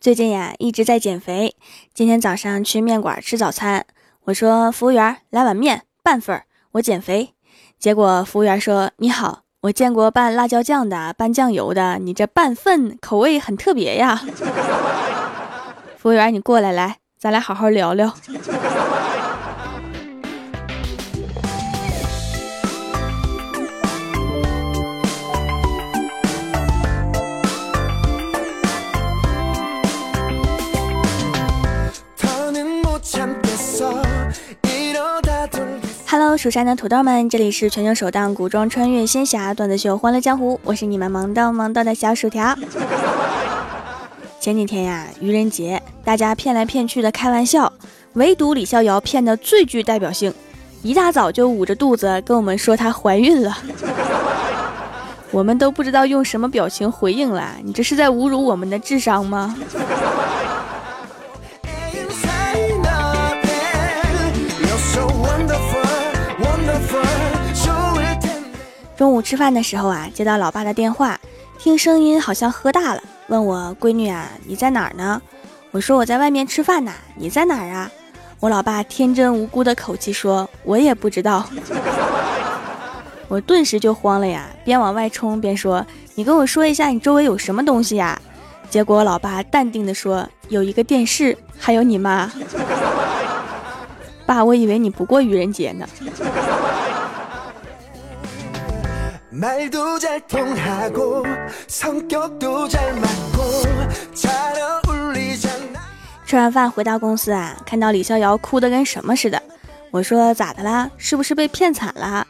最近呀一直在减肥。今天早上去面馆吃早餐，我说服务员来碗面半份儿，我减肥。结果服务员说：“你好，我见过拌辣椒酱的，拌酱油的，你这半份口味很特别呀。”服务员，你过来，来，咱俩好好聊聊。Hello，蜀山的土豆们，这里是全球首档古装穿越仙侠段子秀《欢乐江湖》，我是你们萌到萌到的小薯条。前几天呀，愚人节，大家骗来骗去的开玩笑，唯独李逍遥骗的最具代表性，一大早就捂着肚子跟我们说她怀孕了，我们都不知道用什么表情回应了。你这是在侮辱我们的智商吗？中午吃饭的时候啊，接到老爸的电话，听声音好像喝大了，问我闺女啊，你在哪儿呢？我说我在外面吃饭呢，你在哪儿啊？我老爸天真无辜的口气说，我也不知道。我顿时就慌了呀，边往外冲边说，你跟我说一下你周围有什么东西呀？结果我老爸淡定的说，有一个电视，还有你妈。爸，我以为你不过愚人节呢。吃完饭回到公司啊，看到李逍遥哭得跟什么似的。我说咋的啦？是不是被骗惨了？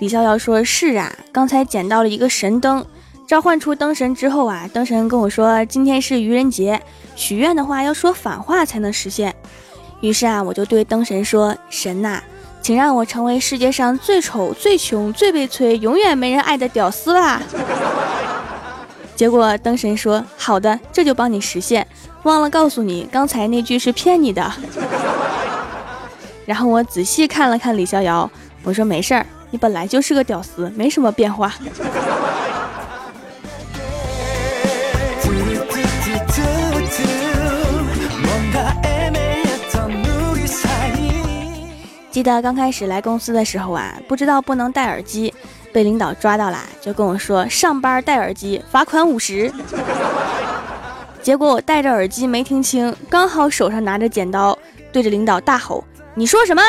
李逍遥说是啊，刚才捡到了一个神灯，召唤出灯神之后啊，灯神跟我说今天是愚人节，许愿的话要说反话才能实现。于是啊，我就对灯神说：“神呐。”请让我成为世界上最丑、最穷、最悲催、永远没人爱的屌丝吧！结果灯神说：“好的，这就帮你实现。”忘了告诉你，刚才那句是骗你的。然后我仔细看了看李逍遥，我说：“没事儿，你本来就是个屌丝，没什么变化。”记得刚开始来公司的时候啊，不知道不能戴耳机，被领导抓到了，就跟我说上班戴耳机罚款五十。结果我戴着耳机没听清，刚好手上拿着剪刀，对着领导大吼：“你说什么？”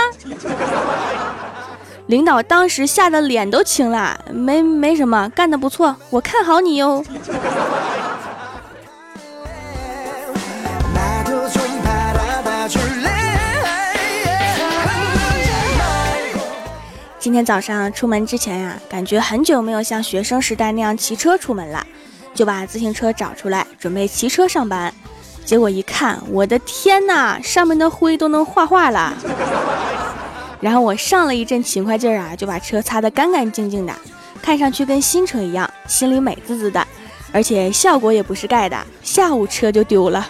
领导当时吓得脸都青了，没没什么，干得不错，我看好你哟。今天早上出门之前呀，感觉很久没有像学生时代那样骑车出门了，就把自行车找出来，准备骑车上班。结果一看，我的天呐，上面的灰都能画画了。然后我上了一阵勤快劲儿啊，就把车擦得干干净净的，看上去跟新车一样，心里美滋滋的。而且效果也不是盖的，下午车就丢了。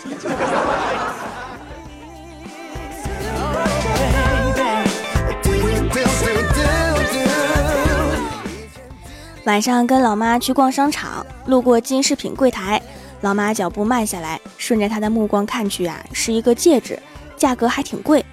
晚上跟老妈去逛商场，路过金饰品柜台，老妈脚步慢下来，顺着她的目光看去啊，是一个戒指，价格还挺贵。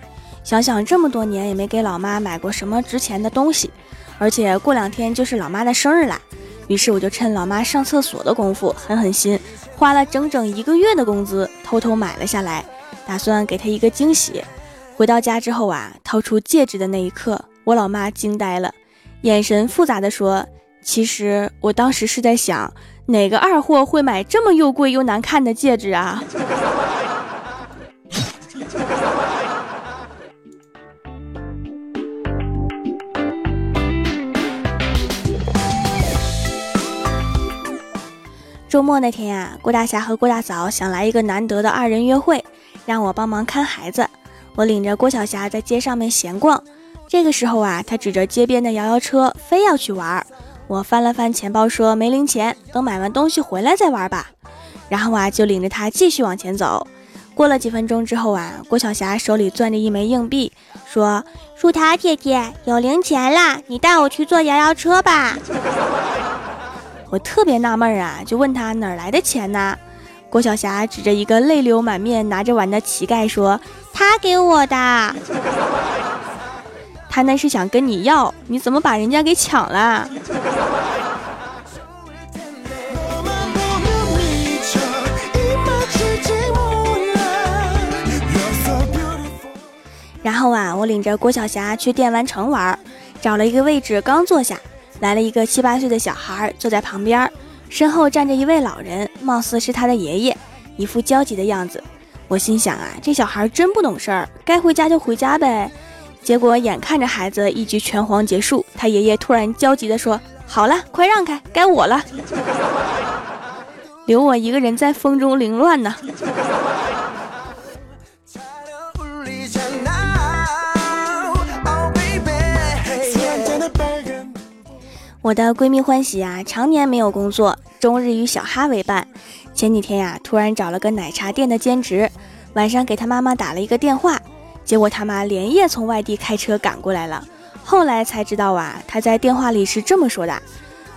想想这么多年也没给老妈买过什么值钱的东西，而且过两天就是老妈的生日啦，于是我就趁老妈上厕所的功夫，狠狠心，花了整整一个月的工资，偷偷买了下来，打算给她一个惊喜。回到家之后啊，掏出戒指的那一刻，我老妈惊呆了，眼神复杂的说。其实我当时是在想，哪个二货会买这么又贵又难看的戒指啊？周末那天呀，郭大侠和郭大嫂想来一个难得的二人约会，让我帮忙看孩子。我领着郭晓霞在街上面闲逛，这个时候啊，他指着街边的摇摇车，非要去玩。我翻了翻钱包，说没零钱，等买完东西回来再玩吧。然后啊，就领着他继续往前走。过了几分钟之后啊，郭晓霞手里攥着一枚硬币，说：“树桃姐姐有零钱啦，你带我去坐摇摇车吧。”我特别纳闷啊，就问他哪来的钱呢？郭晓霞指着一个泪流满面、拿着碗的乞丐说：“他给我的。”他那是想跟你要，你怎么把人家给抢了？然后啊，我领着郭晓霞去电玩城玩，找了一个位置，刚坐下，来了一个七八岁的小孩坐在旁边，身后站着一位老人，貌似是他的爷爷，一副焦急的样子。我心想啊，这小孩真不懂事儿，该回家就回家呗。结果眼看着孩子一局拳皇结束，他爷爷突然焦急地说：“好了，快让开，该我了，留我一个人在风中凌乱呢。”我的闺蜜欢喜啊，常年没有工作，终日与小哈为伴。前几天呀，突然找了个奶茶店的兼职，晚上给她妈妈打了一个电话。结果他妈连夜从外地开车赶过来了，后来才知道啊，他在电话里是这么说的：“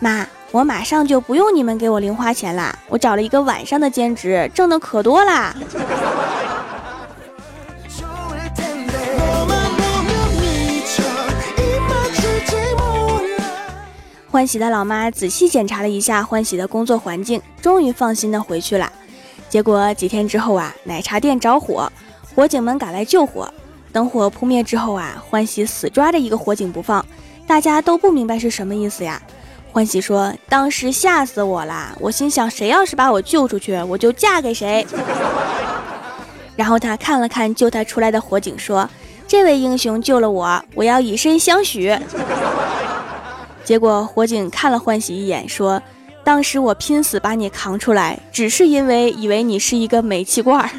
妈，我马上就不用你们给我零花钱啦，我找了一个晚上的兼职，挣的可多啦。”欢喜的老妈仔细检查了一下欢喜的工作环境，终于放心的回去了。结果几天之后啊，奶茶店着火，火警们赶来救火。等火扑灭之后啊，欢喜死抓着一个火警不放，大家都不明白是什么意思呀。欢喜说：“当时吓死我了，我心想谁要是把我救出去，我就嫁给谁。”然后他看了看救他出来的火警，说：“这位英雄救了我，我要以身相许。”结果火警看了欢喜一眼，说：“当时我拼死把你扛出来，只是因为以为你是一个煤气罐。”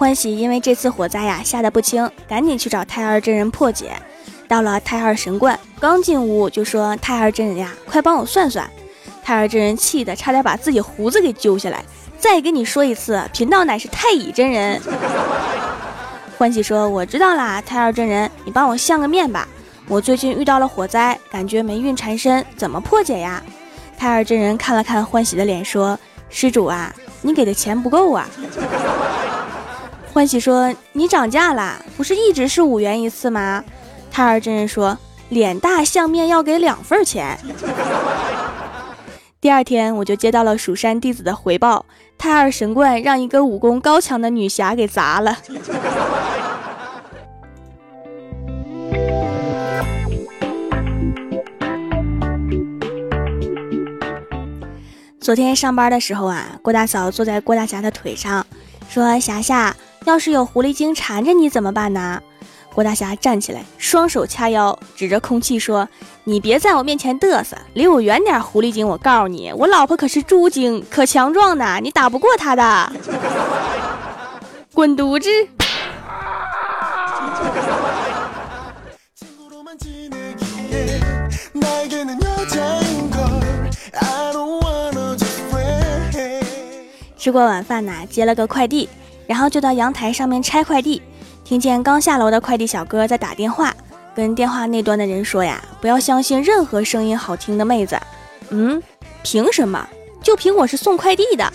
欢喜因为这次火灾呀吓得不轻，赶紧去找太二真人破解。到了太二神观，刚进屋就说：“太二真人呀，快帮我算算。”太二真人气得差点把自己胡子给揪下来。再跟你说一次，贫道乃是太乙真人。欢喜说：“我知道啦，太二真人，你帮我相个面吧。我最近遇到了火灾，感觉霉运缠身，怎么破解呀？”太二真人看了看欢喜的脸，说：“施主啊，你给的钱不够啊。”欢喜说：“你涨价啦，不是一直是五元一次吗？”太二真人说：“脸大相面要给两份钱。”第二天，我就接到了蜀山弟子的回报：太二神棍让一个武功高强的女侠给砸了。昨天上班的时候啊，郭大嫂坐在郭大侠的腿上，说：“霞霞。”要是有狐狸精缠着你怎么办呢？郭大侠站起来，双手掐腰，指着空气说：“你别在我面前嘚瑟，离我远点！狐狸精，我告诉你，我老婆可是猪精，可强壮呢，你打不过她的。滚犊子！” 吃过晚饭呐，接了个快递。然后就到阳台上面拆快递，听见刚下楼的快递小哥在打电话，跟电话那端的人说呀：“不要相信任何声音好听的妹子。”嗯，凭什么？就凭我是送快递的。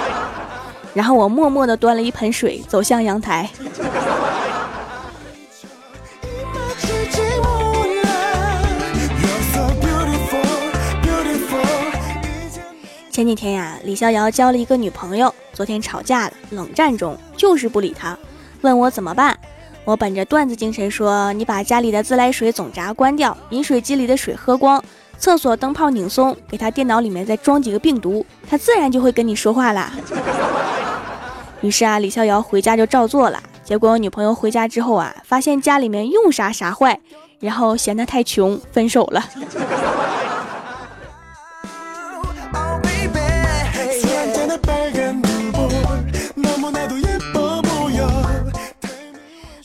然后我默默地端了一盆水走向阳台。前几天呀，李逍遥交了一个女朋友，昨天吵架了，冷战中就是不理他，问我怎么办。我本着段子精神说，你把家里的自来水总闸关掉，饮水机里的水喝光，厕所灯泡拧松，给他电脑里面再装几个病毒，他自然就会跟你说话啦。于是啊，李逍遥回家就照做了。结果女朋友回家之后啊，发现家里面用啥啥坏，然后嫌他太穷，分手了。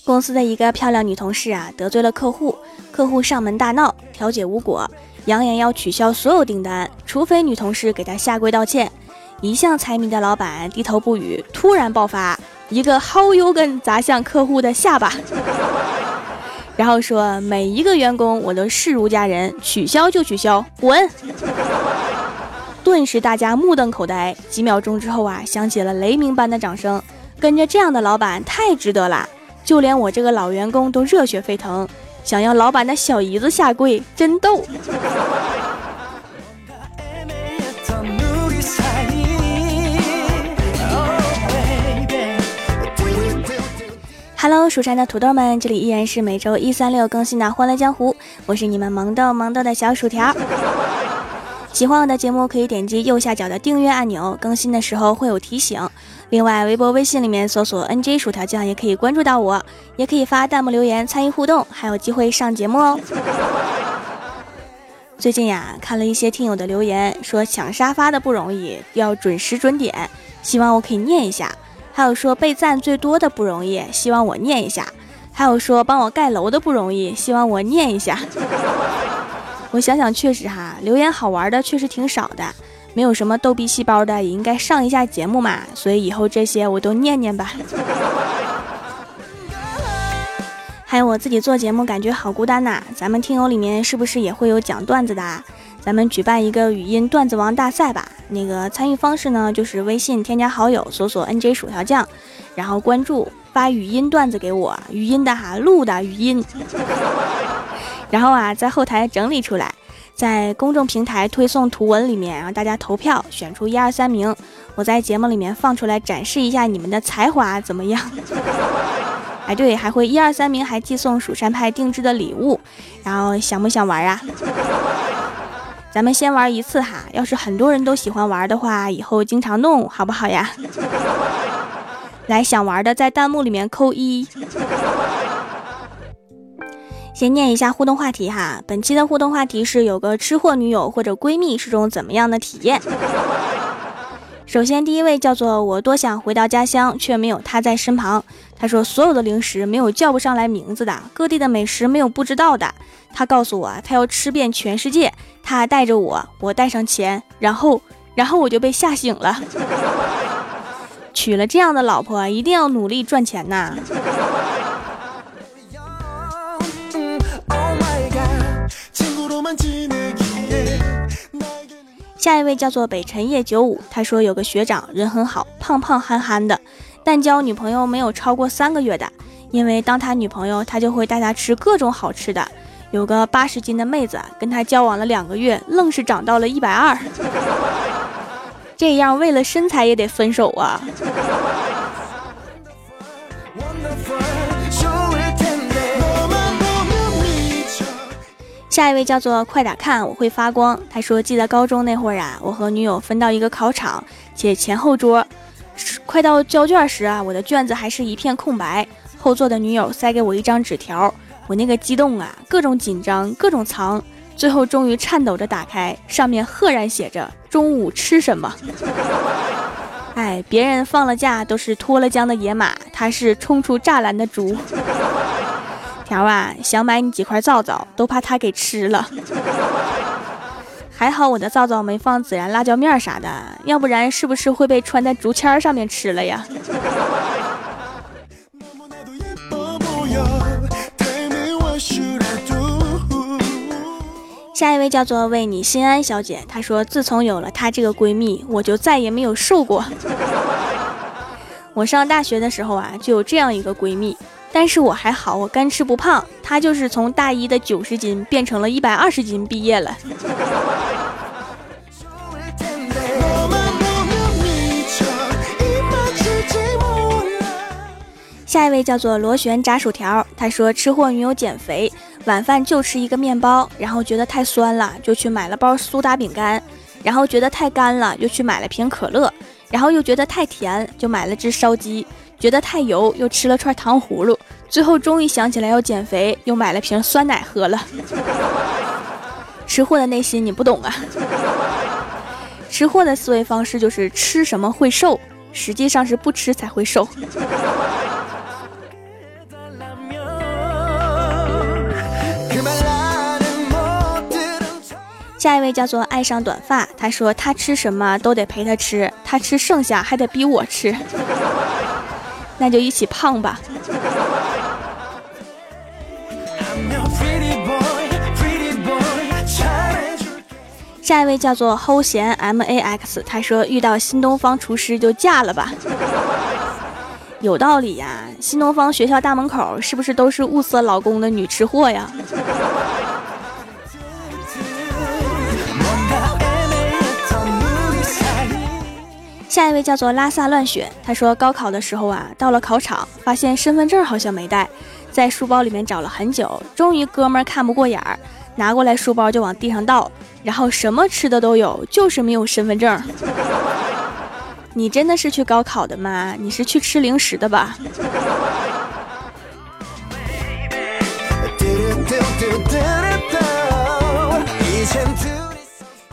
公司的一个漂亮女同事啊，得罪了客户，客户上门大闹，调解无果，扬言要取消所有订单，除非女同事给他下跪道歉。一向财迷的老板低头不语，突然爆发，一个薅油根砸向客户的下巴，然后说每一个员工我都视如家人，取消就取消，滚！顿时大家目瞪口呆，几秒钟之后啊，响起了雷鸣般的掌声。跟着这样的老板太值得了，就连我这个老员工都热血沸腾，想要老板的小姨子下跪，真逗。Hello，蜀山的土豆们，这里依然是每周一、三、六更新的《欢乐江湖》，我是你们萌豆萌豆的小薯条。喜欢我的节目，可以点击右下角的订阅按钮，更新的时候会有提醒。另外，微博、微信里面搜索 “nj 薯条酱”也可以关注到我，也可以发弹幕留言参与互动，还有机会上节目哦。最近呀，看了一些听友的留言，说抢沙发的不容易，要准时准点，希望我可以念一下。还有说被赞最多的不容易，希望我念一下；还有说帮我盖楼的不容易，希望我念一下。我想想，确实哈，留言好玩的确实挺少的，没有什么逗逼细胞的也应该上一下节目嘛。所以以后这些我都念念吧。还有我自己做节目感觉好孤单呐，咱们听友里面是不是也会有讲段子的？啊咱们举办一个语音段子王大赛吧。那个参与方式呢，就是微信添加好友，搜索 NJ 薯条酱，然后关注发语音段子给我，语音的哈，录的语音，然后啊，在后台整理出来，在公众平台推送图文里面，让大家投票选出一二三名，我在节目里面放出来展示一下你们的才华怎么样？哎，对，还会一二三名还寄送蜀山派定制的礼物，然后想不想玩啊？咱们先玩一次哈，要是很多人都喜欢玩的话，以后经常弄，好不好呀？来，想玩的在弹幕里面扣一。先念一下互动话题哈，本期的互动话题是：有个吃货女友或者闺蜜是种怎么样的体验？首先，第一位叫做我多想回到家乡，却没有她在身旁。他说，所有的零食没有叫不上来名字的，各地的美食没有不知道的。他告诉我，他要吃遍全世界。他带着我，我带上钱，然后，然后我就被吓醒了。娶了这样的老婆，一定要努力赚钱呐。下一位叫做北辰夜九五，他说有个学长人很好，胖胖憨憨的，但交女朋友没有超过三个月的，因为当他女朋友，他就会带他吃各种好吃的。有个八十斤的妹子跟他交往了两个月，愣是长到了一百二，这样为了身材也得分手啊。下一位叫做快点看，我会发光。他说：“记得高中那会儿啊，我和女友分到一个考场，且前后桌，快到交卷时啊，我的卷子还是一片空白。后座的女友塞给我一张纸条，我那个激动啊，各种紧张，各种藏，最后终于颤抖着打开，上面赫然写着中午吃什么。哎，别人放了假都是脱了缰的野马，他是冲出栅栏的猪。”条啊，想买你几块皂皂，都怕他给吃了。还好我的皂皂没放孜然辣椒面啥的，要不然是不是会被穿在竹签上面吃了呀？下一位叫做为你心安小姐，她说自从有了她这个闺蜜，我就再也没有瘦过。我上大学的时候啊，就有这样一个闺蜜。但是我还好，我干吃不胖。他就是从大一的九十斤变成了一百二十斤，毕业了。下一位叫做螺旋炸薯条，他说吃货女友减肥，晚饭就吃一个面包，然后觉得太酸了，就去买了包苏打饼干，然后觉得太干了，又去买了瓶可乐，然后又觉得太甜，就买了只烧鸡。觉得太油，又吃了串糖葫芦，最后终于想起来要减肥，又买了瓶酸奶喝了。吃货的内心你不懂啊！吃货的思维方式就是吃什么会瘦，实际上是不吃才会瘦。下一位叫做爱上短发，他说他吃什么都得陪他吃，他吃剩下还得逼我吃。那就一起胖吧。下一位叫做齁咸 M A X，他说遇到新东方厨师就嫁了吧。有道理呀，新东方学校大门口是不是都是物色老公的女吃货呀？下一位叫做拉萨乱雪，他说高考的时候啊，到了考场发现身份证好像没带，在书包里面找了很久，终于哥们儿看不过眼儿，拿过来书包就往地上倒。然后什么吃的都有，就是没有身份证。你真的是去高考的吗？你是去吃零食的吧？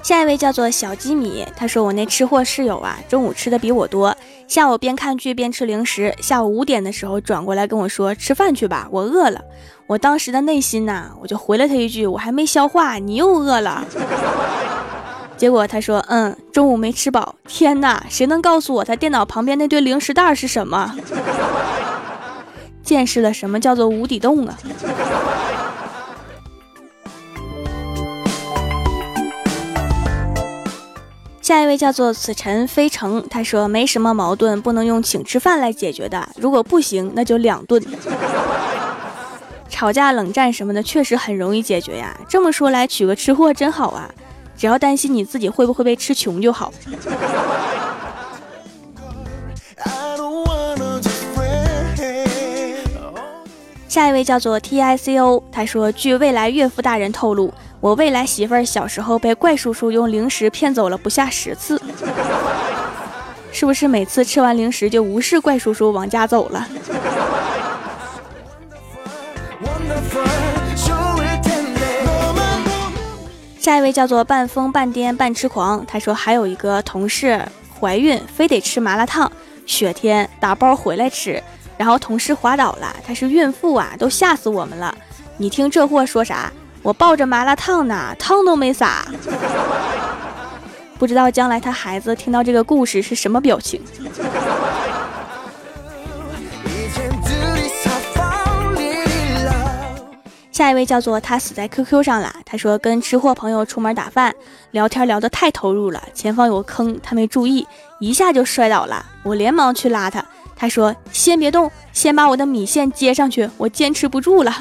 下一位叫做小鸡米，他说我那吃货室友啊，中午吃的比我多，下午边看剧边吃零食，下午五点的时候转过来跟我说吃饭去吧，我饿了。我当时的内心呐，我就回了他一句，我还没消化，你又饿了。结果他说，嗯，中午没吃饱。天哪，谁能告诉我他电脑旁边那堆零食袋是什么？见识了什么叫做无底洞啊！下一位叫做此尘非诚，他说没什么矛盾不能用请吃饭来解决的，如果不行那就两顿。吵架冷战什么的确实很容易解决呀，这么说来娶个吃货真好啊，只要担心你自己会不会被吃穷就好。下一位叫做 T I C O，他说据未来岳父大人透露。我未来媳妇儿小时候被怪叔叔用零食骗走了不下十次，是不是每次吃完零食就无视怪叔叔往家走了？下一位叫做半疯半癫半痴狂，他说还有一个同事怀孕，非得吃麻辣烫，雪天打包回来吃，然后同事滑倒了，她是孕妇啊，都吓死我们了。你听这货说啥？我抱着麻辣烫呢，汤都没洒。不知道将来他孩子听到这个故事是什么表情。下一位叫做他死在 QQ 上了。他说跟吃货朋友出门打饭，聊天聊得太投入了，前方有个坑，他没注意，一下就摔倒了。我连忙去拉他，他说先别动，先把我的米线接上去，我坚持不住了。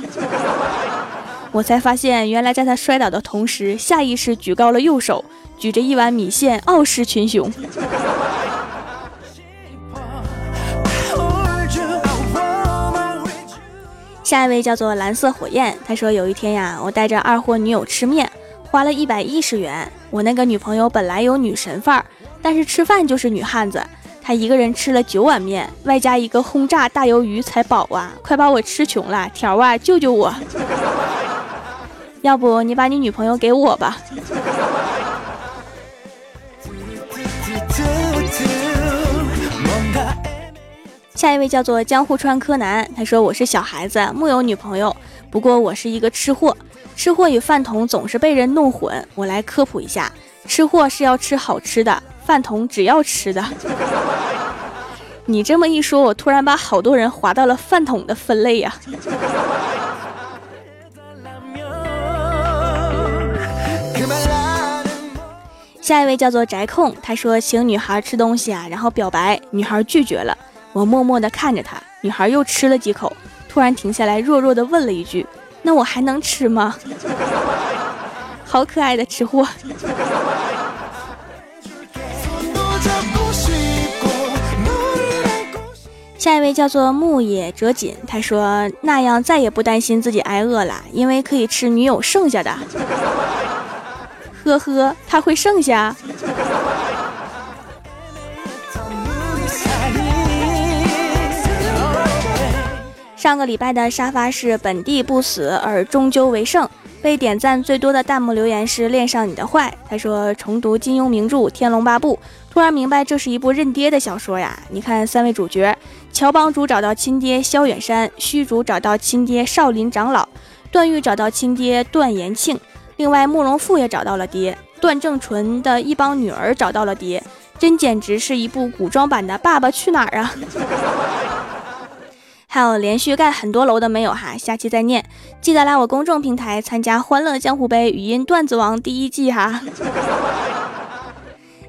我才发现，原来在他摔倒的同时，下意识举高了右手，举着一碗米线，傲视群雄。下一位叫做蓝色火焰，他说有一天呀，我带着二货女友吃面，花了一百一十元。我那个女朋友本来有女神范儿，但是吃饭就是女汉子，她一个人吃了九碗面，外加一个轰炸大鱿鱼才饱啊！快把我吃穷了，条啊，救救我！要不你把你女朋友给我吧。下一位叫做江户川柯南，他说我是小孩子，木有女朋友，不过我是一个吃货，吃货与饭桶总是被人弄混。我来科普一下，吃货是要吃好吃的，饭桶只要吃的。你这么一说，我突然把好多人划到了饭桶的分类呀。下一位叫做宅控，他说请女孩吃东西啊，然后表白，女孩拒绝了，我默默地看着他，女孩又吃了几口，突然停下来，弱弱地问了一句：“那我还能吃吗？” 好可爱的吃货。下一位叫做木野哲锦，他说那样再也不担心自己挨饿了，因为可以吃女友剩下的。呵呵，他会剩下。上个礼拜的沙发是本地不死而终究为胜，被点赞最多的弹幕留言是恋上你的坏。他说重读金庸名著《天龙八部》，突然明白这是一部认爹的小说呀！你看三位主角，乔帮主找到亲爹萧远山，虚竹找到亲爹少林长老，段誉找到亲爹段延庆。另外，慕容复也找到了爹，段正淳的一帮女儿找到了爹，真简直是一部古装版的《爸爸去哪儿》啊！还有连续盖很多楼的没有哈，下期再念。记得来我公众平台参加《欢乐江湖杯》语音段子王第一季哈。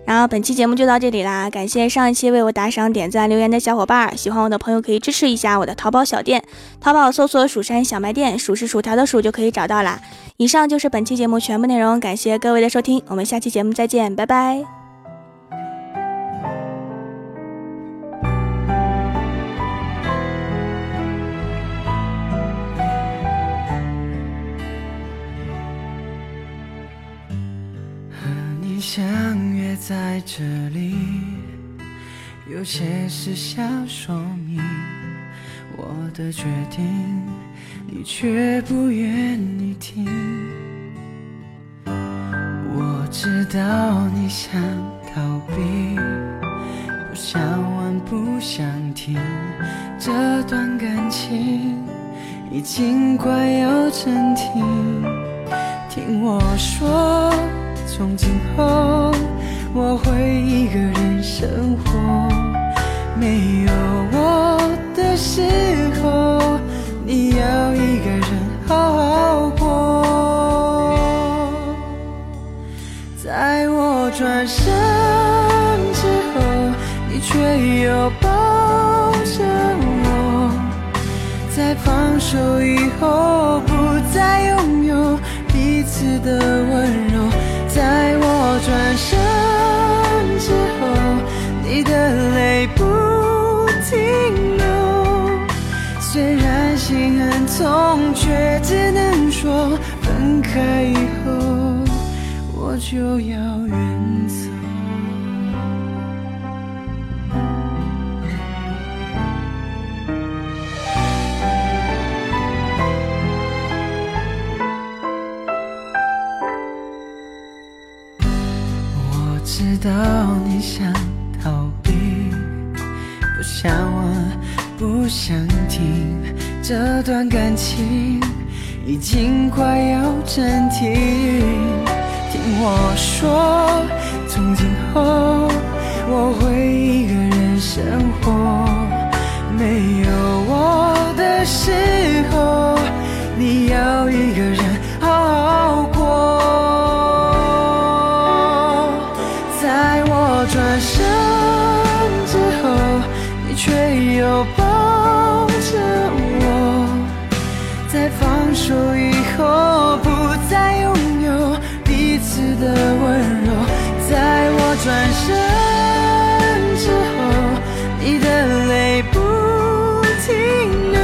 然后本期节目就到这里啦，感谢上一期为我打赏、点赞、留言的小伙伴，喜欢我的朋友可以支持一下我的淘宝小店，淘宝搜索“蜀山小卖店”，数是薯条的数就可以找到啦。以上就是本期节目全部内容，感谢各位的收听，我们下期节目再见，拜拜。这里，有些事想说明我的决定，你却不愿意听。我知道你想逃避，不想问，不想听，这段感情已经快要成停。听我说，从今后。我会一个人生活，没有我的时候，你要一个人好好过。在我转身之后，你却又抱着我，在放手以后，不再拥有彼此的温柔。痛，却只能说分开以后我就要远经快要暂停。听我说，从今后我会一个人生活，没有我的时候，你要一个人好好过。在我转身之后，你。却又说以后，不再拥有彼此的温柔。在我转身之后，你的泪不停流。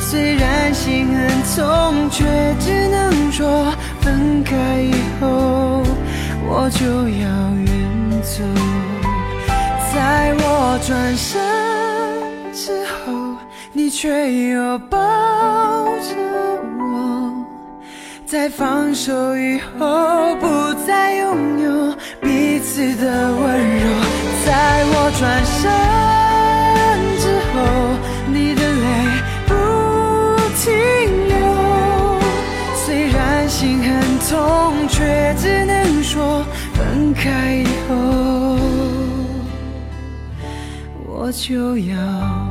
虽然心很痛，却只能说分开以后，我就要远走。在我转身，却又抱着我，在放手以后，不再拥有彼此的温柔。在我转身之后，你的泪不停流，虽然心很痛，却只能说分开以后。我就要。